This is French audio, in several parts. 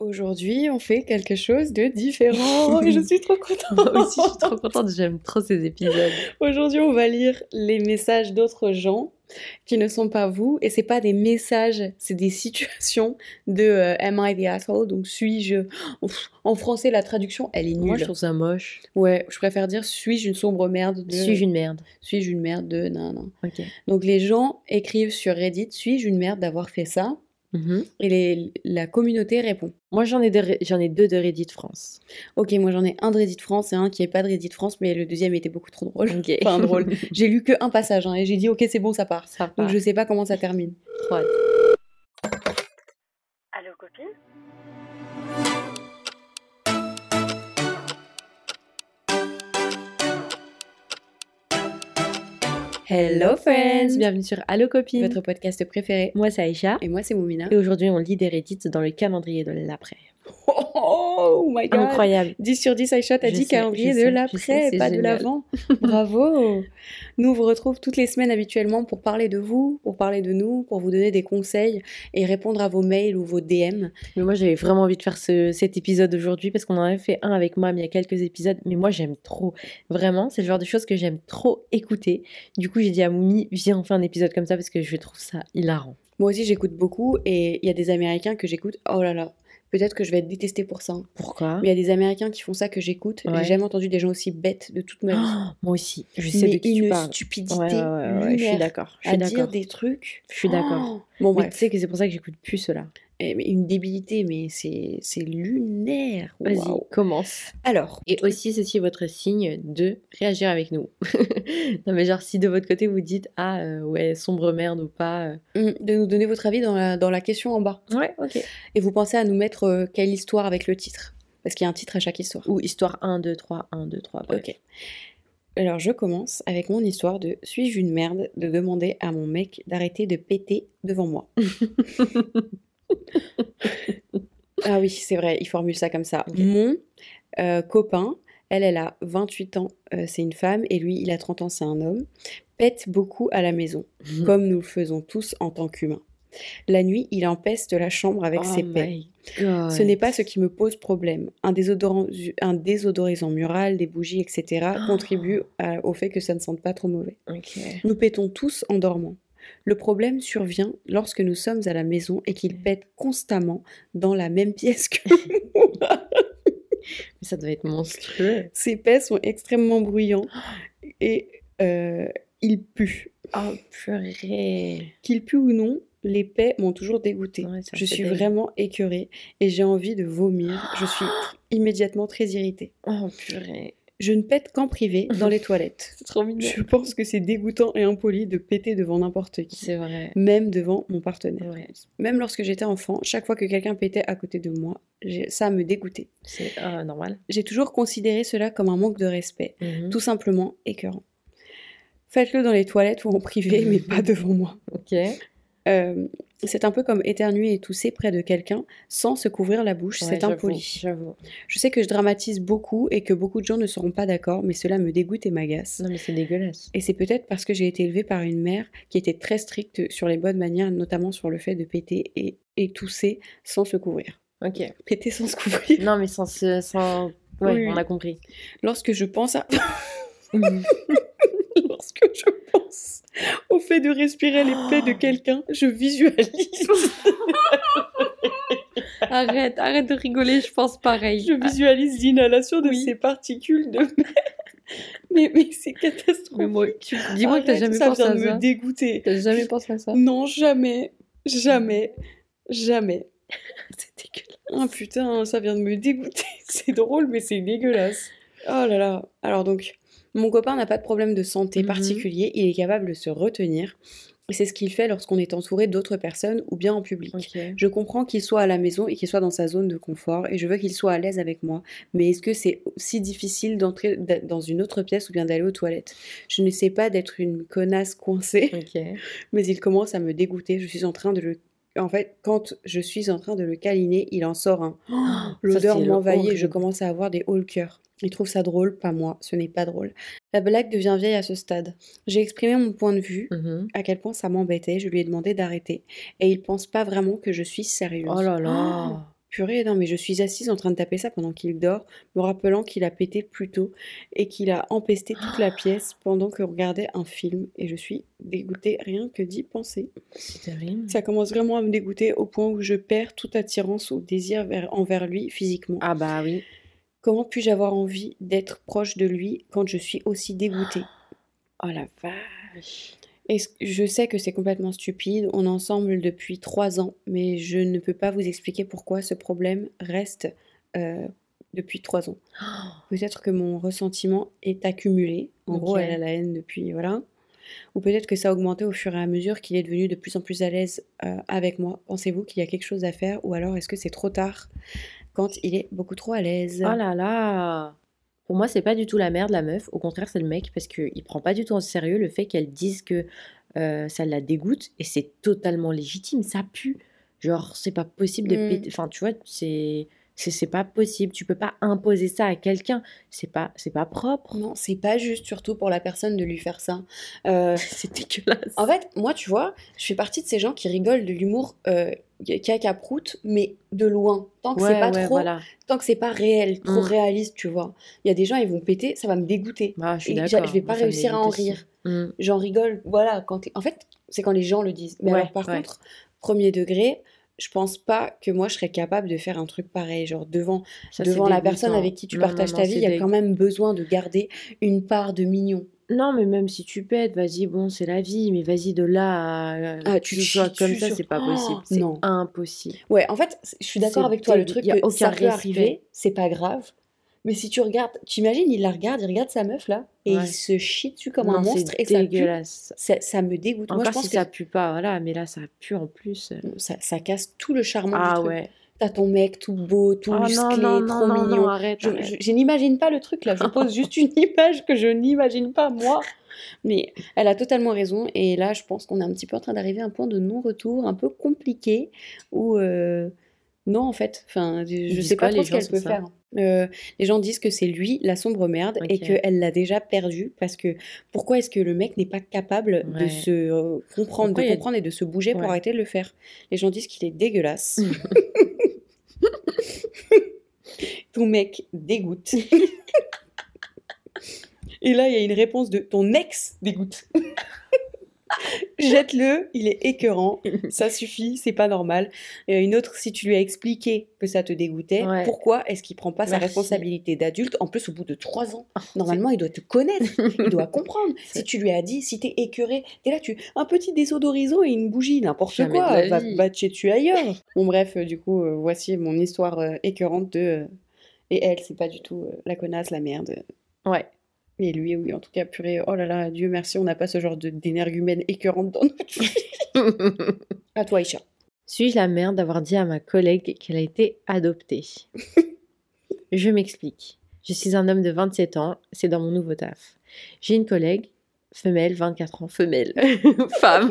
Aujourd'hui, on fait quelque chose de différent et je suis trop contente. Moi aussi, je suis trop contente, j'aime trop ces épisodes. Aujourd'hui, on va lire les messages d'autres gens qui ne sont pas vous et c'est pas des messages, c'est des situations de euh, Am I the asshole? Donc suis-je? En français la traduction elle est nulle. Moi, je trouve ça moche. Ouais, je préfère dire suis-je une sombre merde de Suis-je une merde? suis-je une merde de non non. Ok. Donc les gens écrivent sur Reddit suis-je une merde d'avoir fait ça? Mhm. et les- la communauté répond. Moi, j'en ai, de- j'en ai deux de Reddit France. Ok, moi j'en ai un de Reddit France et un qui est pas de Reddit France, mais le deuxième était beaucoup trop drôle. Enfin drôle. J'ai lu que un passage hein, et j'ai dit ok c'est bon ça part. Ça Donc je sais pas comment ça termine. Allô copine? Hello friends, Bienvenue sur Allo Copine. votre podcast préféré. Moi, c'est Aïcha. Et moi c'est Moumina. Et aujourd'hui, on lit des Reddits dans le calendrier de l'après. Oh, my god. Incroyable. 10 sur 10, Aïcha, t'as dit calendrier je de l'après, pas de l'avant. Bravo. Nous on vous retrouve toutes les semaines habituellement pour parler de vous, pour parler de nous, pour vous donner des conseils et répondre à vos mails ou vos DM. Mais moi, j'avais vraiment envie de faire ce- cet épisode aujourd'hui parce qu'on en avait fait un avec Mam il y a quelques épisodes. Mais moi, j'aime trop. Vraiment, c'est le genre de choses que j'aime trop écouter. Du coup, j'ai dit à Moumi, viens, on fait un épisode comme ça parce que je trouve ça hilarant. Moi aussi j'écoute beaucoup et il y a des Américains que j'écoute. Oh là là, peut-être que je vais être détestée pour ça. Pourquoi Mais il y a des Américains qui font ça que j'écoute. Ouais. J'ai jamais entendu des gens aussi bêtes de toute ma vie. Oh, Moi aussi. Je sais Mais de qui une tu parles. stupidité Ouais, ouais, je suis d'accord. Je à dire des trucs. Je suis d'accord. Oh bon Mais tu sais que c'est pour ça que j'écoute plus cela. Eh, une débilité, mais c'est lunaire. Vas-y, commence. Alors, Et aussi, ceci est votre signe de réagir avec nous. non, mais genre, si de votre côté vous dites Ah, euh, ouais, sombre merde ou pas. euh, hum, de nous donner votre avis dans la, dans la question en bas. Ouais, ok. Et vous pensez à nous mettre euh, quelle histoire avec le titre? Parce qu'il y a un titre à chaque histoire. Ou histoire 1, 2, 3, 1, 2, 3. bref. Ok. Alors je commence avec mon histoire de suis-je une merde de demander à mon mec d'arrêter de péter devant moi? ah oui, c'est vrai, il formule ça comme ça. Mon euh, copain, elle, elle a 28 ans, euh, c'est une femme, et lui, il a 30 ans, c'est un homme, pète beaucoup à la maison, Mhm. comme nous le faisons tous en tant qu'humains. La nuit, il empeste la chambre avec Oh ses pets. my God. Ce n'est pas ce qui me pose problème. Un, désodorant, un désodorisant mural, des bougies, etc. Oh. contribuent à- au fait que ça ne sente pas trop mauvais. Nous pétons tous en dormant. Le problème survient lorsque nous sommes à la maison et qu'il pète constamment dans la même pièce que moi. Mais ça doit être monstrueux. Ces pets sont extrêmement bruyants et euh, ils puent. Oh, purée. Qu'ils puent ou non, les pets m'ont toujours dégoûté. Ouais, ça Je suis vraiment écœurée et j'ai envie de vomir. Je suis immédiatement très irritée. Oh, purée. Je ne pète qu'en privé dans les toilettes. C'est trop mignon. Je pense que c'est dégoûtant et impoli de péter devant n'importe qui, C'est vrai. même devant mon partenaire. Ouais. Même lorsque j'étais enfant, chaque fois que quelqu'un pétait à côté de moi, ça me dégoûtait. C'est ah, normal. J'ai toujours considéré cela comme un manque de respect, Mhm. tout simplement écœurant. Faites-le dans les toilettes ou en privé, mais pas devant moi. Ok. Euh, c'est un peu comme éternuer et tousser près de quelqu'un sans se couvrir la bouche, Ouais, c'est impoli. J'avoue. Je sais que je dramatise beaucoup et que beaucoup de gens ne seront pas d'accord, mais cela me dégoûte et m'agace. Non, mais c'est dégueulasse. Et c'est peut-être parce que j'ai été élevée par une mère qui était très stricte sur les bonnes manières, notamment sur le fait de péter et, et tousser sans se couvrir. Ok. Péter sans se couvrir. Non, mais sans. se- sans... Ouais, Oui. on a compris. Lorsque je pense à... Lorsque je pense au fait de respirer les plaies de quelqu'un, je visualise. arrête, arrête de rigoler, je pense pareil. Je visualise l'inhalation de Oui. ces particules de mer. Mais, mais c'est catastrophique. Dis-moi que t'as jamais ça pensé vient à de ça? me dégoûter. T'as jamais pensé à ça? Non, jamais. Jamais. Jamais. C'est dégueulasse. Ah putain, ça vient de me dégoûter. C'est drôle, mais c'est dégueulasse. Oh là là. Alors donc, mon copain n'a pas de problème de santé Mhm. particulier. Il est capable de se retenir. Et c'est ce qu'il fait lorsqu'on est entouré d'autres personnes ou bien en public. Je comprends qu'il soit à la maison et qu'il soit dans sa zone de confort et je veux qu'il soit à l'aise avec moi. Mais est-ce que c'est si difficile d'entrer dans une autre pièce ou bien d'aller aux toilettes? Je ne sais pas d'être une connasse coincée, mais il commence à me dégoûter. Je suis en train de le... En fait, quand je suis en train de le câliner, il en sort un. L'odeur m'envahit et je commence à avoir des hauts le cœur. Il trouve ça drôle, pas moi, ce n'est pas drôle. La blague devient vieille à ce stade. J'ai exprimé mon point de vue, Mhm. à quel point ça m'embêtait, je lui ai demandé d'arrêter. Et il pense pas vraiment que je suis sérieuse. Oh là là. Purée, non, mais je suis assise en train de taper ça pendant qu'il dort, me rappelant qu'il a pété plus tôt et qu'il a empesté toute la pièce pendant que regardait un film. Et je suis dégoûtée rien que d'y penser. C'est terrible. Ça commence vraiment à me dégoûter au point où je perds toute attirance ou désir vers- envers lui physiquement. Ah bah oui. Comment puis-je avoir envie d'être proche de lui quand je suis aussi dégoûtée? Oh la vache. Je sais que c'est complètement stupide, on est ensemble depuis trois ans, mais je ne peux pas vous expliquer pourquoi ce problème reste euh, depuis trois ans. Peut-être que mon ressentiment est accumulé, en gros elle a la haine depuis, voilà. Ou peut-être que ça a augmenté au fur et à mesure qu'il est devenu de plus en plus à l'aise euh, avec moi. Pensez-vous qu'il y a quelque chose à faire? Ou alors est-ce que c'est trop tard? Quand il est beaucoup trop à l'aise Oh là là. Pour moi, c'est pas du tout la merde, la meuf. Au contraire, c'est le mec parce qu'il prend pas du tout en sérieux le fait qu'elle dise que euh, ça la dégoûte et c'est totalement légitime. Ça pue. Genre, c'est pas possible de Mm. péter. Enfin, tu vois, c'est. C'est c'est pas possible, tu peux pas imposer ça à quelqu'un, c'est pas c'est pas propre. Non, c'est pas juste, surtout pour la personne, de lui faire ça. Euh, C'est dégueulasse. En fait, moi, tu vois, je fais partie de ces gens qui rigolent de l'humour euh, caca-prout, mais de loin. Tant que c'est Ouais, pas ouais, trop, voilà. tant que c'est pas réel, trop Mm. réaliste, tu vois. Il y a des gens, ils vont péter, ça va me dégoûter. Ah, je suis d'accord. je vais pas ça réussir à en rire. Mm. J'en rigole, voilà. Quand en fait, c'est quand les gens le disent. Mais Ouais, alors, par contre, premier degré, je pense pas que moi, je serais capable de faire un truc pareil. Genre, devant, Ça, c'est devant la personne avec qui tu Non, partages non, ta vie, c'est il y a quand même besoin de garder une part de mignon. Non, mais même si tu pètes, vas-y, bon, c'est la vie, mais vas-y de là à Ah, tu soit chies comme ça, sur- c'est pas Oh, possible. C'est non. impossible. Ouais, en fait, je suis d'accord C'est avec toi. Le truc y a que aucun ça peut respect. arriver, c'est pas grave. Mais si tu regardes, t'imagines, il la regarde, il regarde sa meuf là, et Ouais. il se chie dessus comme Non, un c'est monstre et ça pue. dégueulasse. Ça, ça me dégoûte. Moi, je Encore pense si que ça pue pas, voilà, mais là, ça pue en plus. ça, ça casse tout le charme du Ah truc. ouais. T'as ton mec tout beau, tout Oh musclé, non, non, non, trop non, mignon. non, arrête, Je, arrête. je- je n'imagine pas le truc là, je pose juste une image que je n'imagine pas moi. Mais elle a totalement raison et là je pense qu'on est un petit peu en train d'arriver à un point de non-retour un peu compliqué où euh, non en fait, enfin je, disent sais pas trop ce qu'elle peut ça faire. Euh, les gens disent que c'est lui la sombre merde et Ok. qu'elle l'a déjà perdu parce que pourquoi est-ce que le mec n'est pas capable de se euh, comprendre, Pourquoi de a- comprendre et de se bouger pour arrêter de le faire? Les gens disent qu'il est dégueulasse. ton mec dégoûte. Et là, il y a une réponse de ton ex dégoûte. Jette-le, il est écœurant, ça suffit, c'est pas normal. Et une autre, si tu lui as expliqué que ça te dégoûtait, Ouais. pourquoi est-ce qu'il prend pas sa responsabilité d'adulte En plus, au bout de trois ans, normalement, il doit te connaître, il doit comprendre. Si tu lui as dit, si t'es écœuré, t'es là, tu un petit désodorisant et une bougie, n'importe quoi, va va te dessus ailleurs. Bon, bref, euh, du coup, euh, voici mon histoire euh, écœurante de. euh, et elle, c'est pas du tout euh, la connasse, la merde. Ouais. Et lui, oui, en tout cas, purée, oh là là, Dieu merci, on n'a pas ce genre d'énergumène écœurante dans notre vie. À toi, Isha. Suis-je la merde d'avoir dit à ma collègue qu'elle a été adoptée? Je m'explique. Je suis un homme de 27 ans, c'est dans mon nouveau taf. J'ai une collègue, femelle, 24 ans, femelle, femme.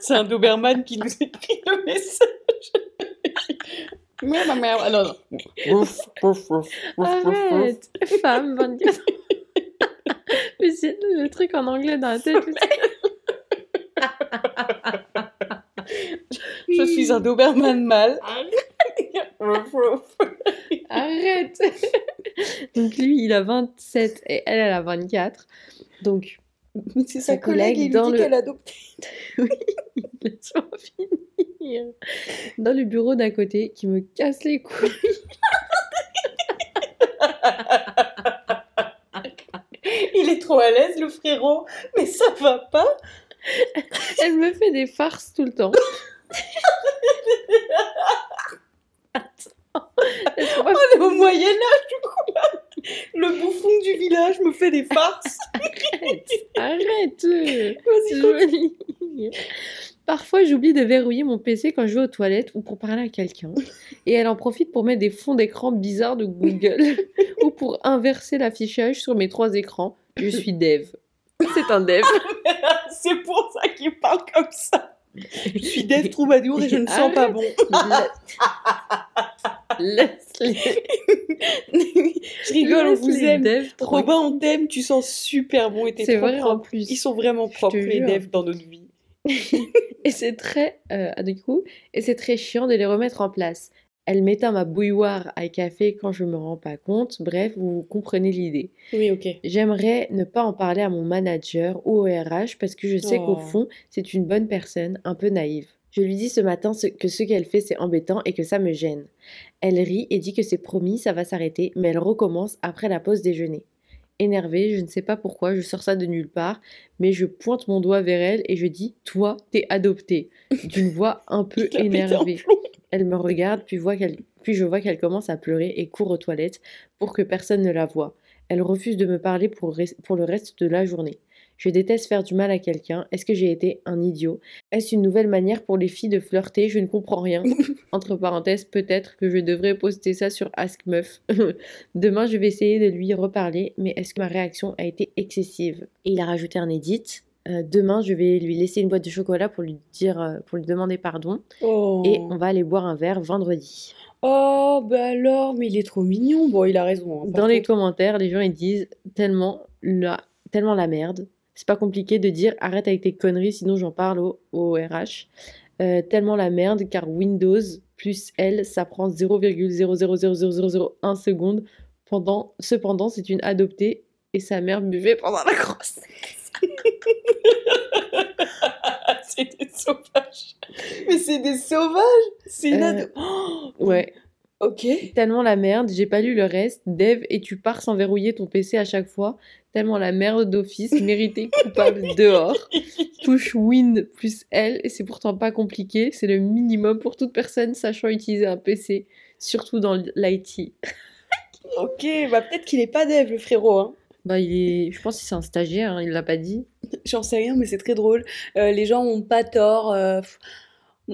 C'est un Doberman qui nous écrit le message. Merde, ma mère. Ah non, non. Ouf, ouf, ouf, ouf, ouf, ouf. Arrête Femme, 24 ans. Mais c'est le truc en anglais dans la tête. Je suis un Doberman mâle. Arrête Donc lui, il a 27 et elle, elle a 24. Donc, C'est Sa sa collègue, collègue il lui dit le- qu'elle a adopté. laisse-moi finir. Dans le bureau d'à côté, qui me casse les couilles. Il est trop à l'aise, le frérot. Mais ça va pas. Elle me fait des farces tout le temps. Attends. On est au Moyen-Âge, du coup. Le bouffon du village me fait des farces. Arrête Vas-y, Joli. Parfois, j'oublie de verrouiller mon PC quand je vais aux toilettes ou pour parler à quelqu'un. Et elle en profite pour mettre des fonds d'écran bizarres de Google ou pour inverser l'affichage sur mes trois écrans. Je suis dev. C'est un dev. C'est pour ça qu'il parle comme ça. Je suis Dave Troubadour et je ne sens pas Arrête. bon. Laisse-les. je rigole, on vous les aime. devs Robin, on t'aime, tu sens super bon et t'es C'est trop vrai en plus. Ils sont vraiment propres, les devs, dans notre vie. Et c'est très, euh, ah, du coup, et c'est très chiant de les remettre en place. Elle m'éteint ma bouilloire à café quand je me rends pas compte. Bref, vous comprenez l'idée. Oui, ok. J'aimerais ne pas en parler à mon manager ou au RH parce que je sais qu'au Oh. fond, c'est une bonne personne, un peu naïve. Je lui dis ce matin que ce qu'elle fait, c'est embêtant et que ça me gêne. Elle rit et dit que c'est promis, ça va s'arrêter, mais elle recommence après la pause déjeuner. Énervée, je ne sais pas pourquoi, je sors ça de nulle part, mais je pointe mon doigt vers elle et je dis Toi, t'es adoptée, d'une voix un peu énervée. Elle me regarde, puis, voit qu'elle- puis je vois qu'elle commence à pleurer et court aux toilettes pour que personne ne la voie. Elle refuse de me parler pour le reste de la journée. Je déteste faire du mal à quelqu'un. Est-ce que j'ai été un idiot? Est-ce une nouvelle manière pour les filles de flirter? Je ne comprends rien. Entre parenthèses, peut-être que je devrais poster ça sur Ask Meuf. Demain, je vais essayer de lui reparler, mais est-ce que ma réaction a été excessive? Et il a rajouté un edit. Euh, demain, je vais lui laisser une boîte de chocolat pour lui dire, euh, pour lui demander pardon, Oh. et on va aller boire un verre vendredi. Oh, bah alors, mais il est trop mignon. Bon, il a raison. hein, Dans les commentaires, les gens ils disent tellement la, tellement la merde. C'est pas compliqué de dire arrête avec tes conneries, sinon j'en parle au, au RH. Euh, tellement la merde car Windows plus L ça prend 0,000001 seconde. Pendant, cependant, c'est une adoptée et sa mère buvait pendant la grossesse. c'est des sauvages. Mais c'est des sauvages. C'est une Euh, ado- Oh, Ouais, Ok. tellement la merde, j'ai pas lu le reste. Dev, et tu pars sans verrouiller ton PC à chaque fois. Tellement la merde d'office, mérité coupable dehors. touche Win plus L et c'est pourtant pas compliqué, c'est le minimum pour toute personne sachant utiliser un PC, surtout dans l'IT. Ok, bah peut-être qu'il est pas dev, le frérot. Hein. Bah il est, je pense que c'est un stagiaire, hein, il l'a pas dit. J'en sais rien, mais c'est très drôle. Euh, les gens ont pas tort. euh.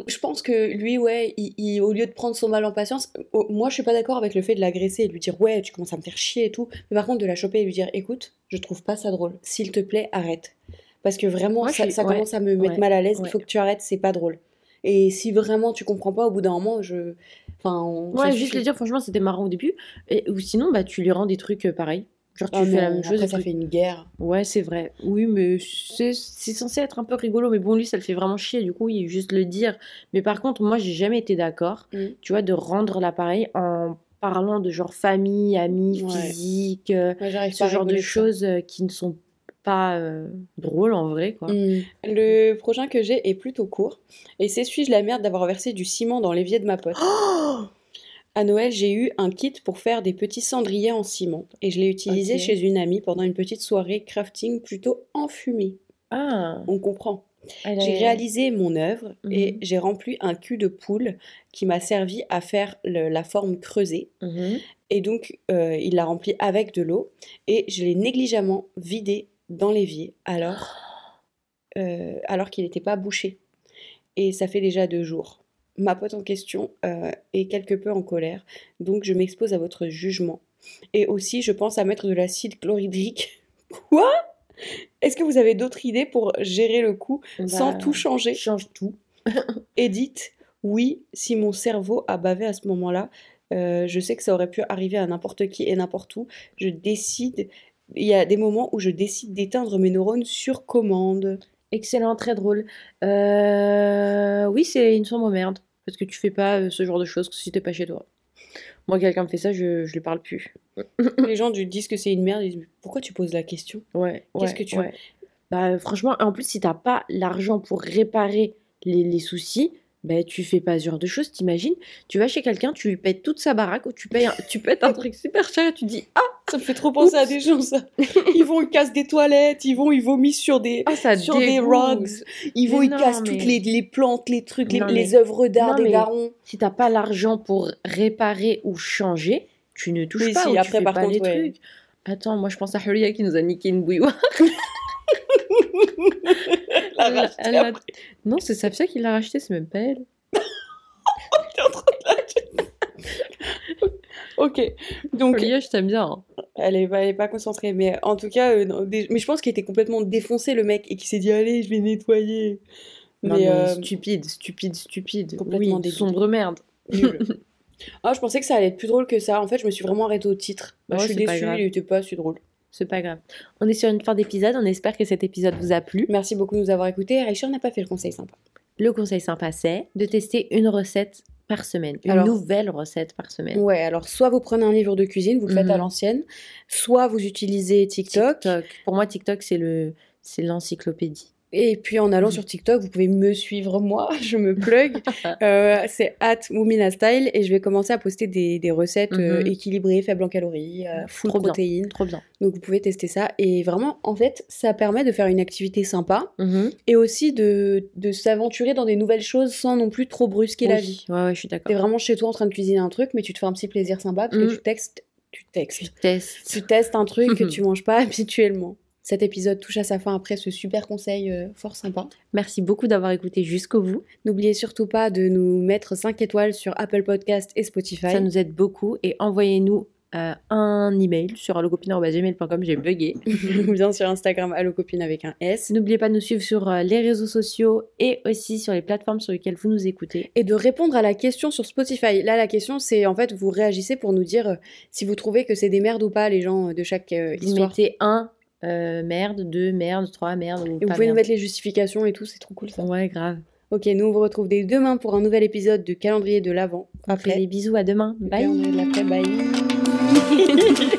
Je pense que lui, ouais, il, il- au lieu de prendre son mal en patience, oh, moi je suis pas d'accord avec le fait de l'agresser et de lui dire ouais, tu commences à me faire chier et tout. Mais par contre, de la choper et lui dire écoute, je trouve pas ça drôle. S'il te plaît, arrête. Parce que vraiment, Moi, ça, suis- ça ouais, commence à me mettre ouais, mal à l'aise. Il faut que tu arrêtes, c'est pas drôle. Et si vraiment tu comprends pas, au bout d'un moment, je. Enfin, on- Ouais, juste le dire franchement c'était marrant au début, et, ou sinon bah tu lui rends des trucs euh, pareils. Genre tu Ah fais la même chose. après, et ça tu- fait une guerre. Ouais c'est vrai. Oui mais c'est censé être un peu rigolo, mais bon lui ça le fait vraiment chier du coup il juste le dire. Mais par contre moi j'ai jamais été d'accord, Mm. tu vois, de rendre l'appareil en parlant de genre famille, amis, Ouais. physique. euh, ce genre de choses euh, qui ne sont pas euh, drôles en vrai, quoi. Hmm. Le prochain que j'ai est plutôt court. Et c'est suis-je la merde d'avoir versé du ciment dans l'évier de ma pote À Noël, j'ai eu un kit pour faire des petits cendriers en ciment. Et je l'ai utilisé chez une amie pendant une petite soirée crafting plutôt enfumée. Ah, On comprend. J'ai réalisé mon œuvre et Mhm. j'ai rempli un cul de poule qui m'a servi à faire le- la forme creusée. Mhm. Et donc, euh, il l'a rempli avec de l'eau et je l'ai négligemment vidé dans l'évier alors, euh, alors qu'il n'était pas bouché. Et ça fait déjà deux jours. Ma pote en question euh, est quelque peu en colère, donc je m'expose à votre jugement. Et aussi, je pense à mettre de l'acide chlorhydrique. Quoi? Est-ce que vous avez d'autres idées pour gérer le coup sans Bah, tout changer? Change tout. Edith, oui, si mon cerveau a bavé à ce moment-là, euh, je sais que ça aurait pu arriver à n'importe qui et n'importe où. Je décide, il y a des moments où je décide d'éteindre mes neurones sur commande. Excellent, très drôle. Euh, Oui, c'est une sombre merde. Parce que tu fais pas euh, ce genre de choses si t'es pas chez toi. Moi, quelqu'un me fait ça, je, je lui parle plus. Les gens du- disent que c'est une merde, ils disent pourquoi tu poses la question? Ouais, Qu'est-ce ouais, que tu- ouais. Bah, franchement, en plus, si t'as pas l'argent pour réparer les, les soucis, bah, tu fais pas ce genre de choses, t'imagines? Tu vas chez quelqu'un, tu lui pètes toute sa baraque, ou tu payes un- tu pètes un truc super cher et tu dis Ah, Ça me fait trop penser à des gens, ça. Ils vont, ils cassent des toilettes, ils vont, ils vomissent sur des, ah ça sur des rugs. Ils vont, Mais ils non, cassent mais- toutes les, les plantes, les trucs, les, Non, les mais- œuvres d'art des darons. Si t'as pas l'argent pour réparer ou changer, tu ne touches Oui, pas si, ou tu après, fais par pas contre, les ouais. trucs. Attends, moi je pense à Huria qui nous a niqué une bouilloire. La elle. Non, c'est Safia qui l'a racheté, c'est même pas elle. T'es en train de la- Ok, donc Huria, je t'aime bien. hein. Elle est, pas- elle est pas concentrée, mais en tout cas, euh, non, des- mais je pense qu'il était complètement défoncé le mec et qu'il s'est dit allez, je vais nettoyer. Non, mais mais euh, stupide, stupide, stupide. complètement oui, débile. sombre merde. nul. ah, je pensais que ça allait être plus drôle que ça. En fait, je me suis vraiment arrêtée au titre. Bah, Ouais, je suis déçue, il était pas si drôle. C'est pas grave. On est sur une fin d'épisode, on espère que cet épisode vous a plu. Merci beaucoup de nous avoir écoutés. Aïcha n'a pas fait le conseil sympa. Le conseil sympa, c'est de tester une recette par semaine, une Alors- nouvelle recette par semaine. Ouais, alors soit vous prenez un livre de cuisine, vous le faites à Mhm. l'ancienne, soit vous utilisez TikTok, Pour moi, TikTok, c'est le, c'est l'encyclopédie. Et puis en allant Mhm. sur TikTok, vous pouvez me suivre moi, je me plug, Euh, c'est at Style, et je vais commencer à poster des, des recettes euh, Mhm. équilibrées, faibles en calories, euh, full Trop bien. protéines, Trop bien. donc vous pouvez tester ça, et vraiment, en fait, ça permet de faire une activité sympa, Mhm. et aussi de, de s'aventurer dans des nouvelles choses sans non plus trop brusquer la vie. Ouais, ouais, je suis T'es d'accord. vraiment chez toi en train de cuisiner un truc, mais tu te fais un petit plaisir sympa parce que tu textes, tu textes, Tu testes. tu testes un truc que tu manges pas habituellement. Cet épisode touche à sa fin après ce super conseil euh, fort sympa. Merci beaucoup d'avoir écouté jusqu'au bout. N'oubliez surtout pas de nous mettre 5 étoiles sur Apple Podcast et Spotify. Ça nous aide beaucoup. Et envoyez-nous euh, un email sur allocopine.gmail.com. J'ai bugué. Ou bien sur Instagram, Allo Copine avec un S. N'oubliez pas de nous suivre sur euh, les réseaux sociaux et aussi sur les plateformes sur lesquelles vous nous écoutez. Et de répondre à la question sur Spotify. Là, la question, c'est en fait, vous réagissez pour nous dire euh, si vous trouvez que c'est des merdes ou pas, les gens de chaque euh, Vous histoire. mettez un euh, merde, deux merde, trois merde. Ou Et vous pouvez nous mettre les justifications et tout, c'est trop cool ça. Ouais, grave. Ok, nous on vous retrouve dès demain pour un nouvel épisode de calendrier de l'Avent. Après, les bisous, à demain. bye.